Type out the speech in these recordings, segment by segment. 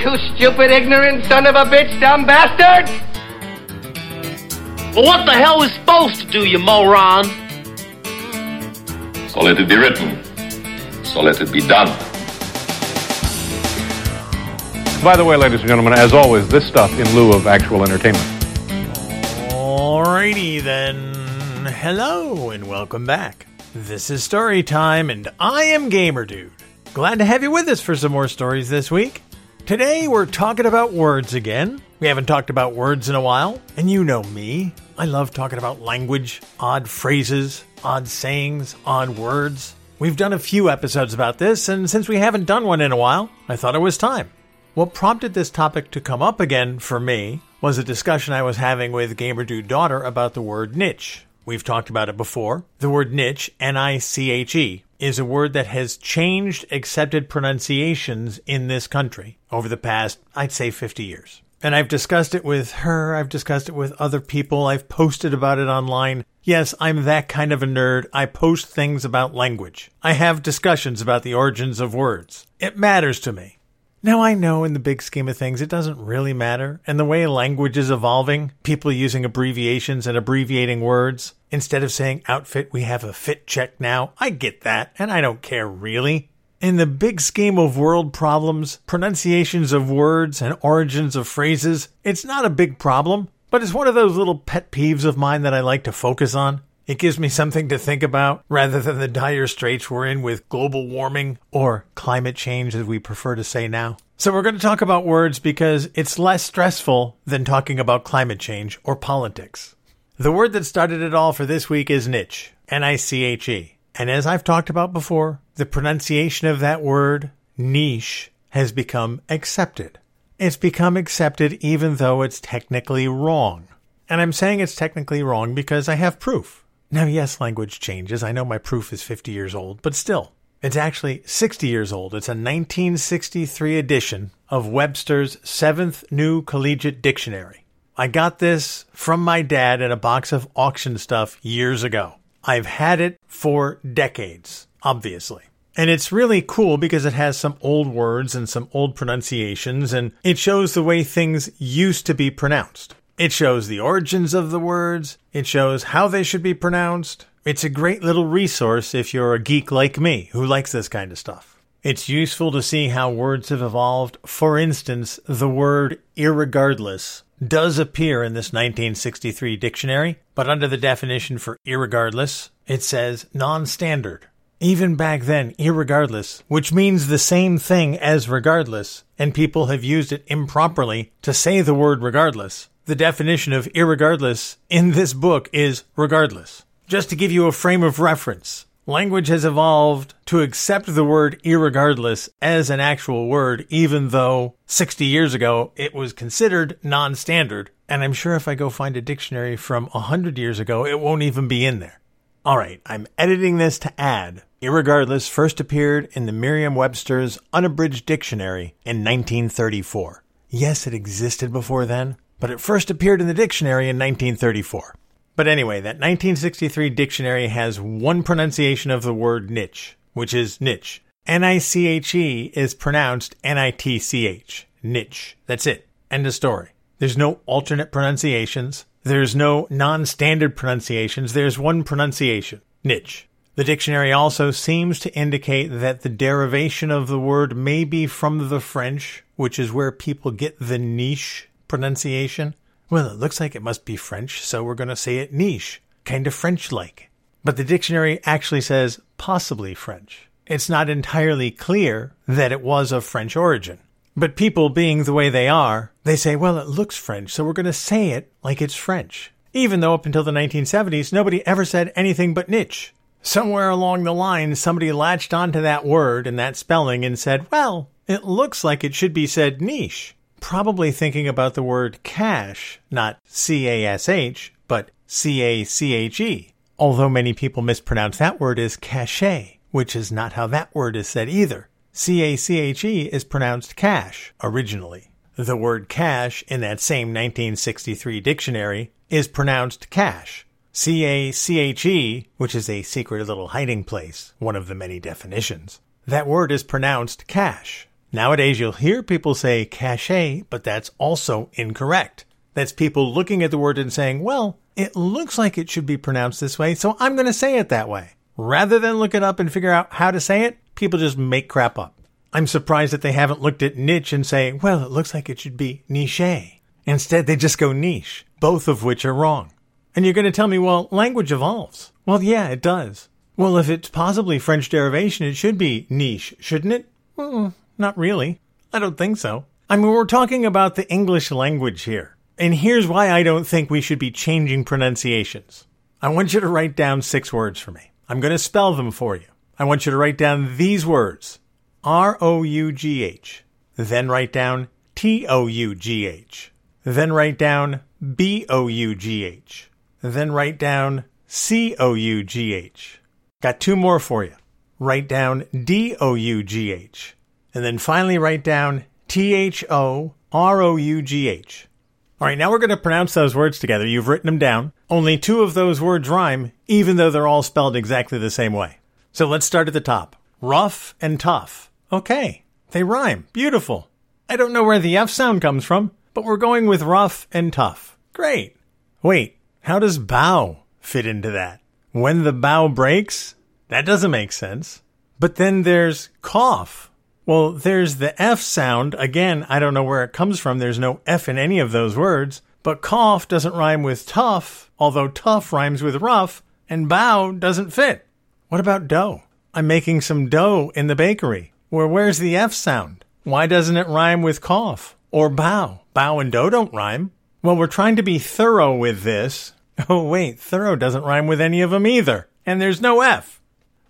You stupid, ignorant son of a bitch, dumb bastard! Well, what the hell is supposed to do, you moron? So let it be written. So let it be done. By the way, ladies and gentlemen, as always, this stuff in lieu of actual entertainment. Alrighty then. Hello and welcome back. This is story time, and I am Gamer Dude. Glad to have you with us for some more stories this week. Today we're talking about words again. We haven't talked about words in a while, and you know me. I love talking about language, odd phrases, odd sayings, odd words. We've done a few episodes about this, and since we haven't done one in a while, I thought it was time. What prompted this topic to come up again for me was a discussion I was having with Gamer Dude daughter about the word niche. We've talked about it before. The word niche, N I C H E, is a word that has changed accepted pronunciations in this country over the past, I'd say, 50 years. And I've discussed it with her, I've discussed it with other people, I've posted about it online. Yes, I'm that kind of a nerd. I post things about language. I have discussions about the origins of words. It matters to me. Now, I know in the big scheme of things, it doesn't really matter. And the way language is evolving, people using abbreviations and abbreviating words, instead of saying outfit, we have a fit check now. I get that, and I don't care really. In the big scheme of world problems, pronunciations of words and origins of phrases, it's not a big problem, but it's one of those little pet peeves of mine that I like to focus on. It gives me something to think about rather than the dire straits we're in with global warming or climate change, as we prefer to say now. So, we're going to talk about words because it's less stressful than talking about climate change or politics. The word that started it all for this week is niche, N I C H E. And as I've talked about before, the pronunciation of that word, niche, has become accepted. It's become accepted even though it's technically wrong. And I'm saying it's technically wrong because I have proof. Now, yes, language changes. I know my proof is 50 years old, but still, it's actually 60 years old. It's a 1963 edition of Webster's seventh new collegiate dictionary. I got this from my dad in a box of auction stuff years ago. I've had it for decades, obviously. And it's really cool because it has some old words and some old pronunciations, and it shows the way things used to be pronounced. It shows the origins of the words. It shows how they should be pronounced. It's a great little resource if you're a geek like me who likes this kind of stuff. It's useful to see how words have evolved. For instance, the word irregardless does appear in this 1963 dictionary, but under the definition for irregardless, it says non-standard. Even back then, irregardless, which means the same thing as regardless, and people have used it improperly to say the word regardless, the definition of irregardless in this book is regardless. Just to give you a frame of reference, language has evolved to accept the word irregardless as an actual word, even though 60 years ago it was considered non standard. And I'm sure if I go find a dictionary from 100 years ago, it won't even be in there. All right, I'm editing this to add. Irregardless first appeared in the Merriam Webster's Unabridged Dictionary in 1934. Yes, it existed before then, but it first appeared in the dictionary in 1934. But anyway, that 1963 dictionary has one pronunciation of the word niche, which is niche. N I C H E is pronounced N I T C H. Niche. That's it. End of story. There's no alternate pronunciations. There's no non standard pronunciations. There's one pronunciation niche. The dictionary also seems to indicate that the derivation of the word may be from the French, which is where people get the niche pronunciation? Well, it looks like it must be French, so we're going to say it niche, kind of French like. But the dictionary actually says possibly French. It's not entirely clear that it was of French origin. But people being the way they are, they say, well, it looks French, so we're going to say it like it's French. Even though up until the 1970s, nobody ever said anything but niche. Somewhere along the line, somebody latched onto that word and that spelling and said, well, it looks like it should be said niche probably thinking about the word cash, not C A S H, but C A C H E. Although many people mispronounce that word as cachet, which is not how that word is said either. C A C H E is pronounced cash originally. The word cash in that same 1963 dictionary is pronounced cash. C A C H E, which is a secret little hiding place, one of the many definitions. That word is pronounced cash. Nowadays, you'll hear people say cache, but that's also incorrect. That's people looking at the word and saying, well, it looks like it should be pronounced this way, so I'm going to say it that way. Rather than look it up and figure out how to say it, people just make crap up. I'm surprised that they haven't looked at niche and say, well, it looks like it should be niche. Instead, they just go niche, both of which are wrong. And you're going to tell me, well, language evolves. Well, yeah, it does. Well, if it's possibly French derivation, it should be niche, shouldn't it? Well, not really. I don't think so. I mean, we're talking about the English language here. And here's why I don't think we should be changing pronunciations. I want you to write down six words for me. I'm going to spell them for you. I want you to write down these words R O U G H. Then write down T O U G H. Then write down B O U G H. Then write down C O U G H. Got two more for you. Write down D O U G H. And then finally write down T H O R O U G H. All right, now we're going to pronounce those words together. You've written them down. Only two of those words rhyme, even though they're all spelled exactly the same way. So let's start at the top. Rough and tough. Okay, they rhyme. Beautiful. I don't know where the F sound comes from, but we're going with rough and tough. Great. Wait, how does bough fit into that? When the bough breaks? That doesn't make sense. But then there's cough. Well, there's the F sound. Again, I don't know where it comes from. There's no F in any of those words. But cough doesn't rhyme with tough, although tough rhymes with rough, and bough doesn't fit. What about dough? I'm making some dough in the bakery. Well, where's the F sound? Why doesn't it rhyme with cough? Or bough? Bough and dough don't rhyme. Well, we're trying to be thorough with this. Oh, wait, thorough doesn't rhyme with any of them either. And there's no F.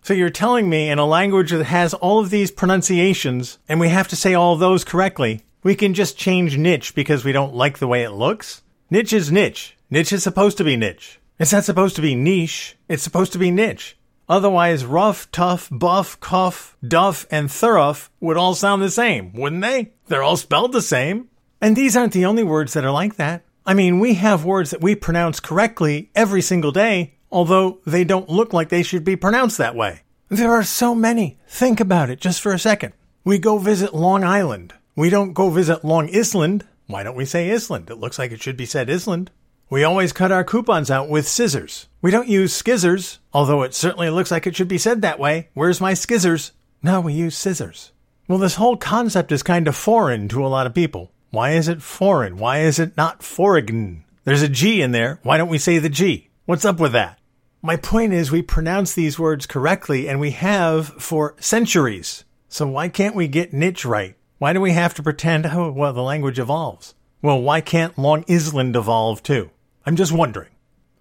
So you're telling me in a language that has all of these pronunciations and we have to say all those correctly, we can just change niche because we don't like the way it looks? Niche is niche. Niche is supposed to be niche. It's not supposed to be niche. It's supposed to be niche. Otherwise, rough, tough, buff, cuff, duff, and thorough would all sound the same, wouldn't they? They're all spelled the same. And these aren't the only words that are like that. I mean, we have words that we pronounce correctly every single day although they don't look like they should be pronounced that way. There are so many. Think about it just for a second. We go visit Long Island. We don't go visit Long Island. Why don't we say Island? It looks like it should be said Island. We always cut our coupons out with scissors. We don't use skizzers, although it certainly looks like it should be said that way. Where's my skizzers? No, we use scissors. Well, this whole concept is kind of foreign to a lot of people. Why is it foreign? Why is it not foreign? There's a G in there. Why don't we say the G? What's up with that? My point is, we pronounce these words correctly, and we have for centuries. So why can't we get niche right? Why do we have to pretend, oh, well, the language evolves? Well, why can't Long Island evolve too? I'm just wondering.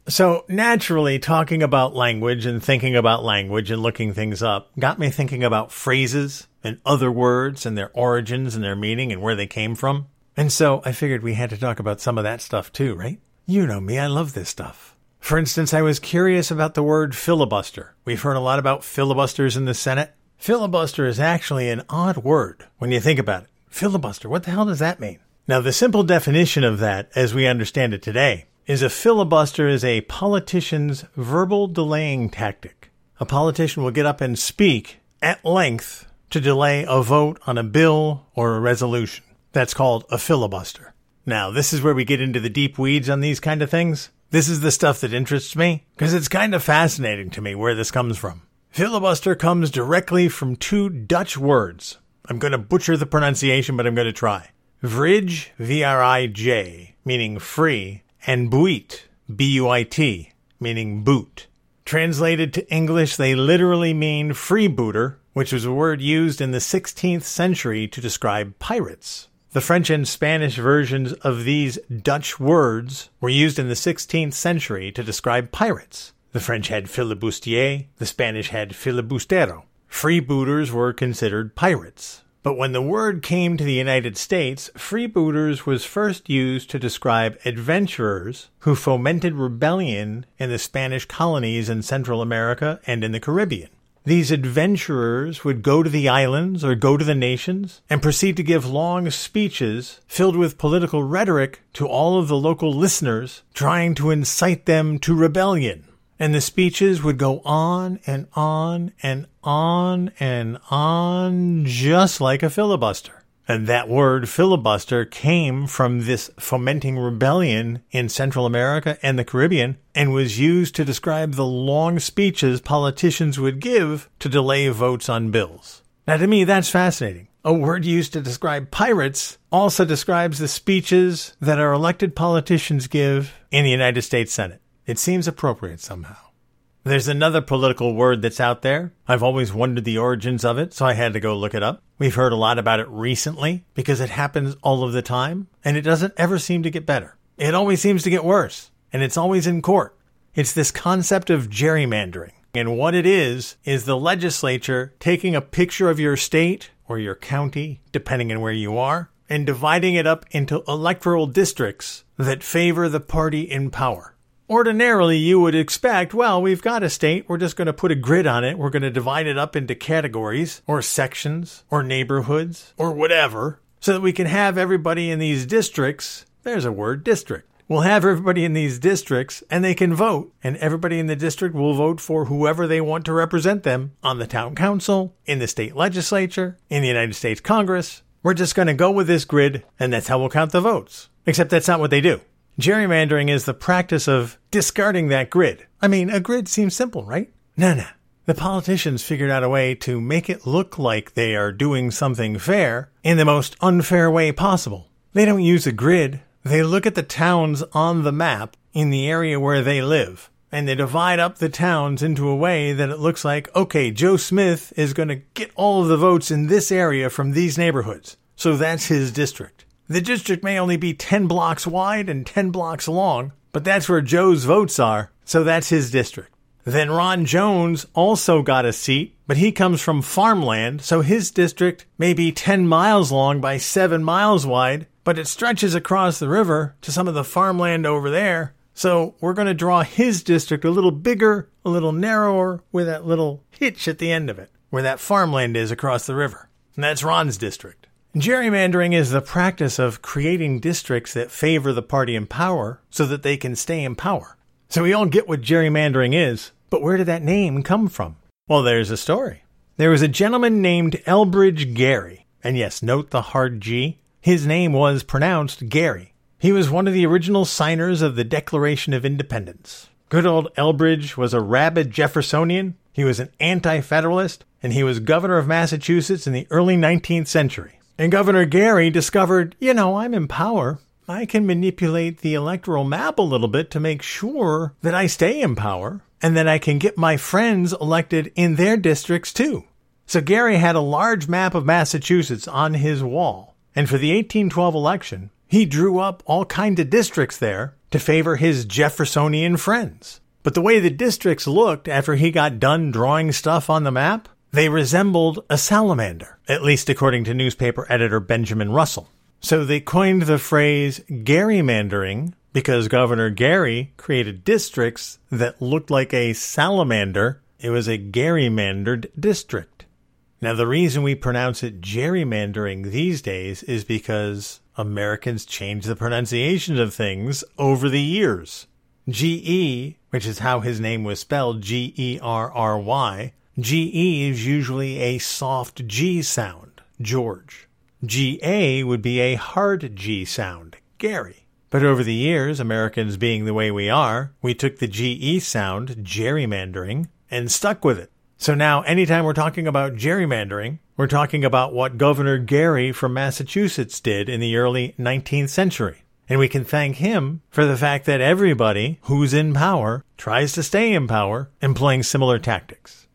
So naturally, talking about language and thinking about language and looking things up got me thinking about phrases and other words and their origins and their meaning and where they came from. And so I figured we had to talk about some of that stuff too, right? You know me, I love this stuff. For instance, I was curious about the word filibuster. We've heard a lot about filibusters in the Senate. Filibuster is actually an odd word when you think about it. Filibuster, what the hell does that mean? Now, the simple definition of that, as we understand it today, is a filibuster is a politician's verbal delaying tactic. A politician will get up and speak at length to delay a vote on a bill or a resolution. That's called a filibuster. Now, this is where we get into the deep weeds on these kind of things. This is the stuff that interests me because it's kind of fascinating to me where this comes from. Filibuster comes directly from two Dutch words. I'm going to butcher the pronunciation, but I'm going to try. Vrij, V-R-I-J, meaning free, and buit, B-U-I-T, meaning boot. Translated to English, they literally mean freebooter, which was a word used in the 16th century to describe pirates. The French and Spanish versions of these Dutch words were used in the 16th century to describe pirates. The French had filibustier, the Spanish had filibustero. Freebooters were considered pirates. But when the word came to the United States, freebooters was first used to describe adventurers who fomented rebellion in the Spanish colonies in Central America and in the Caribbean. These adventurers would go to the islands or go to the nations and proceed to give long speeches filled with political rhetoric to all of the local listeners, trying to incite them to rebellion. And the speeches would go on and on and on and on, just like a filibuster. And that word filibuster came from this fomenting rebellion in Central America and the Caribbean and was used to describe the long speeches politicians would give to delay votes on bills. Now, to me, that's fascinating. A word used to describe pirates also describes the speeches that our elected politicians give in the United States Senate. It seems appropriate somehow. There's another political word that's out there. I've always wondered the origins of it, so I had to go look it up. We've heard a lot about it recently because it happens all of the time, and it doesn't ever seem to get better. It always seems to get worse, and it's always in court. It's this concept of gerrymandering. And what it is, is the legislature taking a picture of your state or your county, depending on where you are, and dividing it up into electoral districts that favor the party in power. Ordinarily, you would expect, well, we've got a state, we're just going to put a grid on it, we're going to divide it up into categories, or sections, or neighborhoods, or whatever, so that we can have everybody in these districts. There's a word, district. We'll have everybody in these districts and they can vote, and everybody in the district will vote for whoever they want to represent them on the town council, in the state legislature, in the United States Congress. We're just going to go with this grid, and that's how we'll count the votes. Except that's not what they do. Gerrymandering is the practice of discarding that grid. I mean, a grid seems simple, right? No, no. The politicians figured out a way to make it look like they are doing something fair in the most unfair way possible. They don't use a grid. They look at the towns on the map in the area where they live, and they divide up the towns into a way that it looks like, okay, Joe Smith is going to get all of the votes in this area from these neighborhoods. So that's his district. The district may only be 10 blocks wide and 10 blocks long, but that's where Joe's votes are, so that's his district. Then Ron Jones also got a seat, but he comes from farmland, so his district may be 10 miles long by 7 miles wide, but it stretches across the river to some of the farmland over there. So we're going to draw his district a little bigger, a little narrower, with that little hitch at the end of it, where that farmland is across the river. And that's Ron's district. Gerrymandering is the practice of creating districts that favor the party in power so that they can stay in power. So we all get what gerrymandering is, but where did that name come from? Well, there's a story. There was a gentleman named Elbridge Gerry, and yes, note the hard G. His name was pronounced Gary. He was one of the original signers of the Declaration of Independence. Good old Elbridge was a rabid Jeffersonian, he was an anti federalist, and he was governor of Massachusetts in the early 19th century. And Governor Gerry discovered, you know, I'm in power. I can manipulate the electoral map a little bit to make sure that I stay in power and that I can get my friends elected in their districts too. So Gerry had a large map of Massachusetts on his wall. And for the 1812 election, he drew up all kinds of districts there to favor his Jeffersonian friends. But the way the districts looked after he got done drawing stuff on the map they resembled a salamander, at least according to newspaper editor Benjamin Russell. So they coined the phrase gerrymandering because Governor Gerry created districts that looked like a salamander. It was a gerrymandered district. Now, the reason we pronounce it gerrymandering these days is because Americans change the pronunciation of things over the years. GE, which is how his name was spelled, G E R R Y, GE is usually a soft G sound, George. GA would be a hard G sound, Gary. But over the years, Americans being the way we are, we took the GE sound, gerrymandering, and stuck with it. So now, anytime we're talking about gerrymandering, we're talking about what Governor Gerry from Massachusetts did in the early 19th century. And we can thank him for the fact that everybody who's in power tries to stay in power employing similar tactics.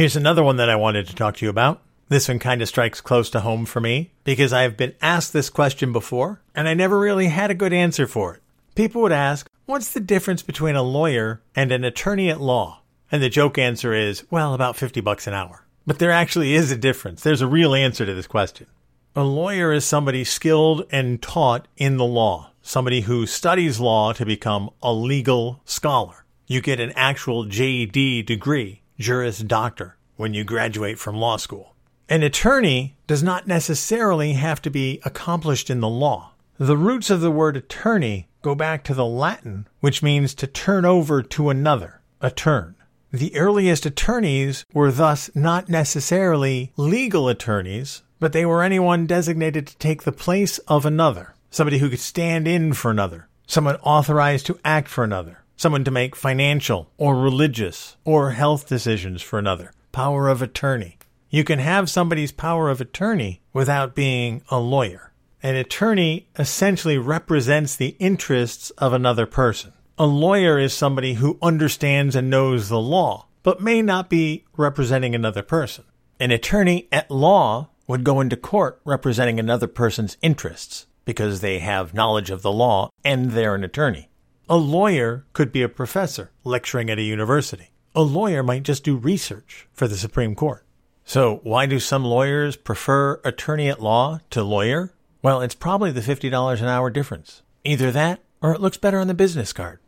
Here's another one that I wanted to talk to you about. This one kind of strikes close to home for me because I've been asked this question before and I never really had a good answer for it. People would ask, What's the difference between a lawyer and an attorney at law? And the joke answer is, Well, about 50 bucks an hour. But there actually is a difference. There's a real answer to this question. A lawyer is somebody skilled and taught in the law, somebody who studies law to become a legal scholar. You get an actual JD degree Juris Doctor when you graduate from law school. An attorney does not necessarily have to be accomplished in the law. The roots of the word attorney go back to the Latin, which means to turn over to another. a turn. The earliest attorneys were thus not necessarily legal attorneys, but they were anyone designated to take the place of another, somebody who could stand in for another, someone authorized to act for another, someone to make financial or religious or health decisions for another, power of attorney. You can have somebody's power of attorney without being a lawyer. An attorney essentially represents the interests of another person. A lawyer is somebody who understands and knows the law, but may not be representing another person. An attorney at law would go into court representing another person's interests because they have knowledge of the law and they're an attorney. A lawyer could be a professor lecturing at a university. A lawyer might just do research for the Supreme Court. So, why do some lawyers prefer attorney at law to lawyer? Well, it's probably the $50 an hour difference. Either that or it looks better on the business card.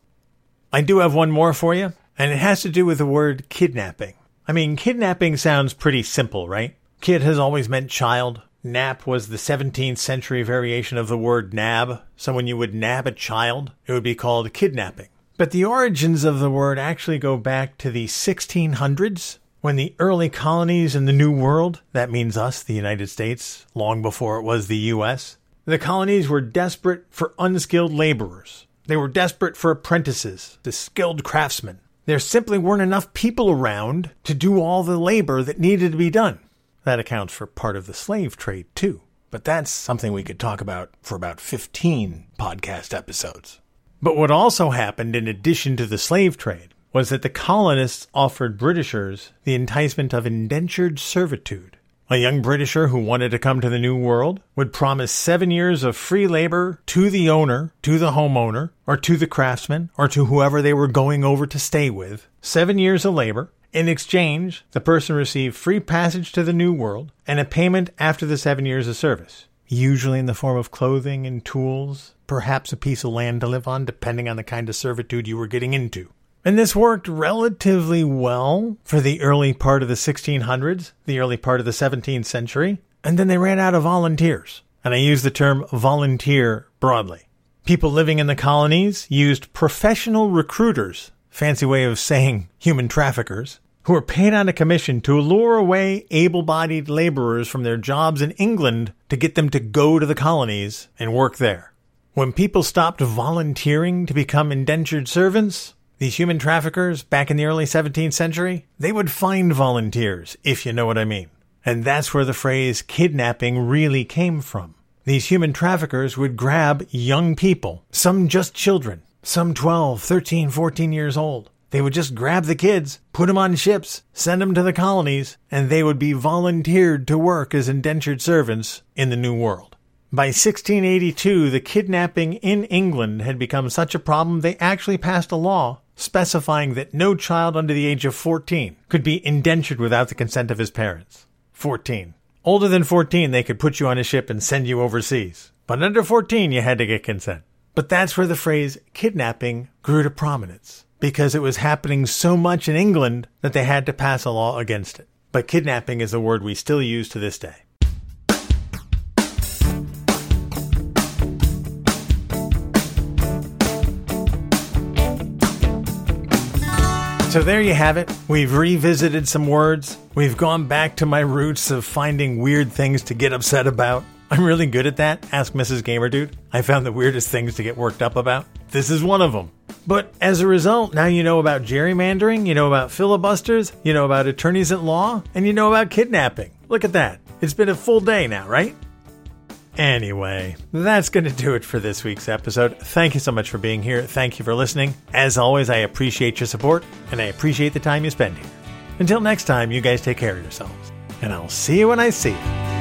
I do have one more for you, and it has to do with the word kidnapping. I mean, kidnapping sounds pretty simple, right? Kid has always meant child. Nap was the 17th century variation of the word nab. So when you would nab a child, it would be called kidnapping. But the origins of the word actually go back to the 1600s when the early colonies in the New World, that means us, the United States, long before it was the US, the colonies were desperate for unskilled laborers. They were desperate for apprentices, the skilled craftsmen. There simply weren't enough people around to do all the labor that needed to be done. That accounts for part of the slave trade, too. But that's something we could talk about for about 15 podcast episodes. But what also happened in addition to the slave trade was that the colonists offered Britishers the enticement of indentured servitude. A young Britisher who wanted to come to the New World would promise seven years of free labor to the owner, to the homeowner, or to the craftsman, or to whoever they were going over to stay with. Seven years of labor, in exchange, the person received free passage to the New World and a payment after the seven years of service, usually in the form of clothing and tools, perhaps a piece of land to live on, depending on the kind of servitude you were getting into. And this worked relatively well for the early part of the 1600s, the early part of the 17th century, and then they ran out of volunteers. And I use the term volunteer broadly. People living in the colonies used professional recruiters, fancy way of saying human traffickers, who were paid on a commission to lure away able bodied laborers from their jobs in England to get them to go to the colonies and work there. When people stopped volunteering to become indentured servants, these human traffickers back in the early 17th century, they would find volunteers, if you know what I mean. And that's where the phrase kidnapping really came from. These human traffickers would grab young people, some just children, some 12, 13, 14 years old, they would just grab the kids, put them on ships, send them to the colonies, and they would be volunteered to work as indentured servants in the New World. By 1682, the kidnapping in England had become such a problem they actually passed a law specifying that no child under the age of 14 could be indentured without the consent of his parents. 14. Older than 14, they could put you on a ship and send you overseas. But under 14, you had to get consent. But that's where the phrase kidnapping grew to prominence because it was happening so much in England that they had to pass a law against it. But kidnapping is a word we still use to this day. So there you have it. We've revisited some words. We've gone back to my roots of finding weird things to get upset about. I'm really good at that. Ask Mrs. Gamer Dude. I found the weirdest things to get worked up about. This is one of them. But as a result, now you know about gerrymandering, you know about filibusters, you know about attorneys at law, and you know about kidnapping. Look at that. It's been a full day now, right? Anyway, that's going to do it for this week's episode. Thank you so much for being here. Thank you for listening. As always, I appreciate your support and I appreciate the time you spend here. Until next time, you guys take care of yourselves. And I'll see you when I see you.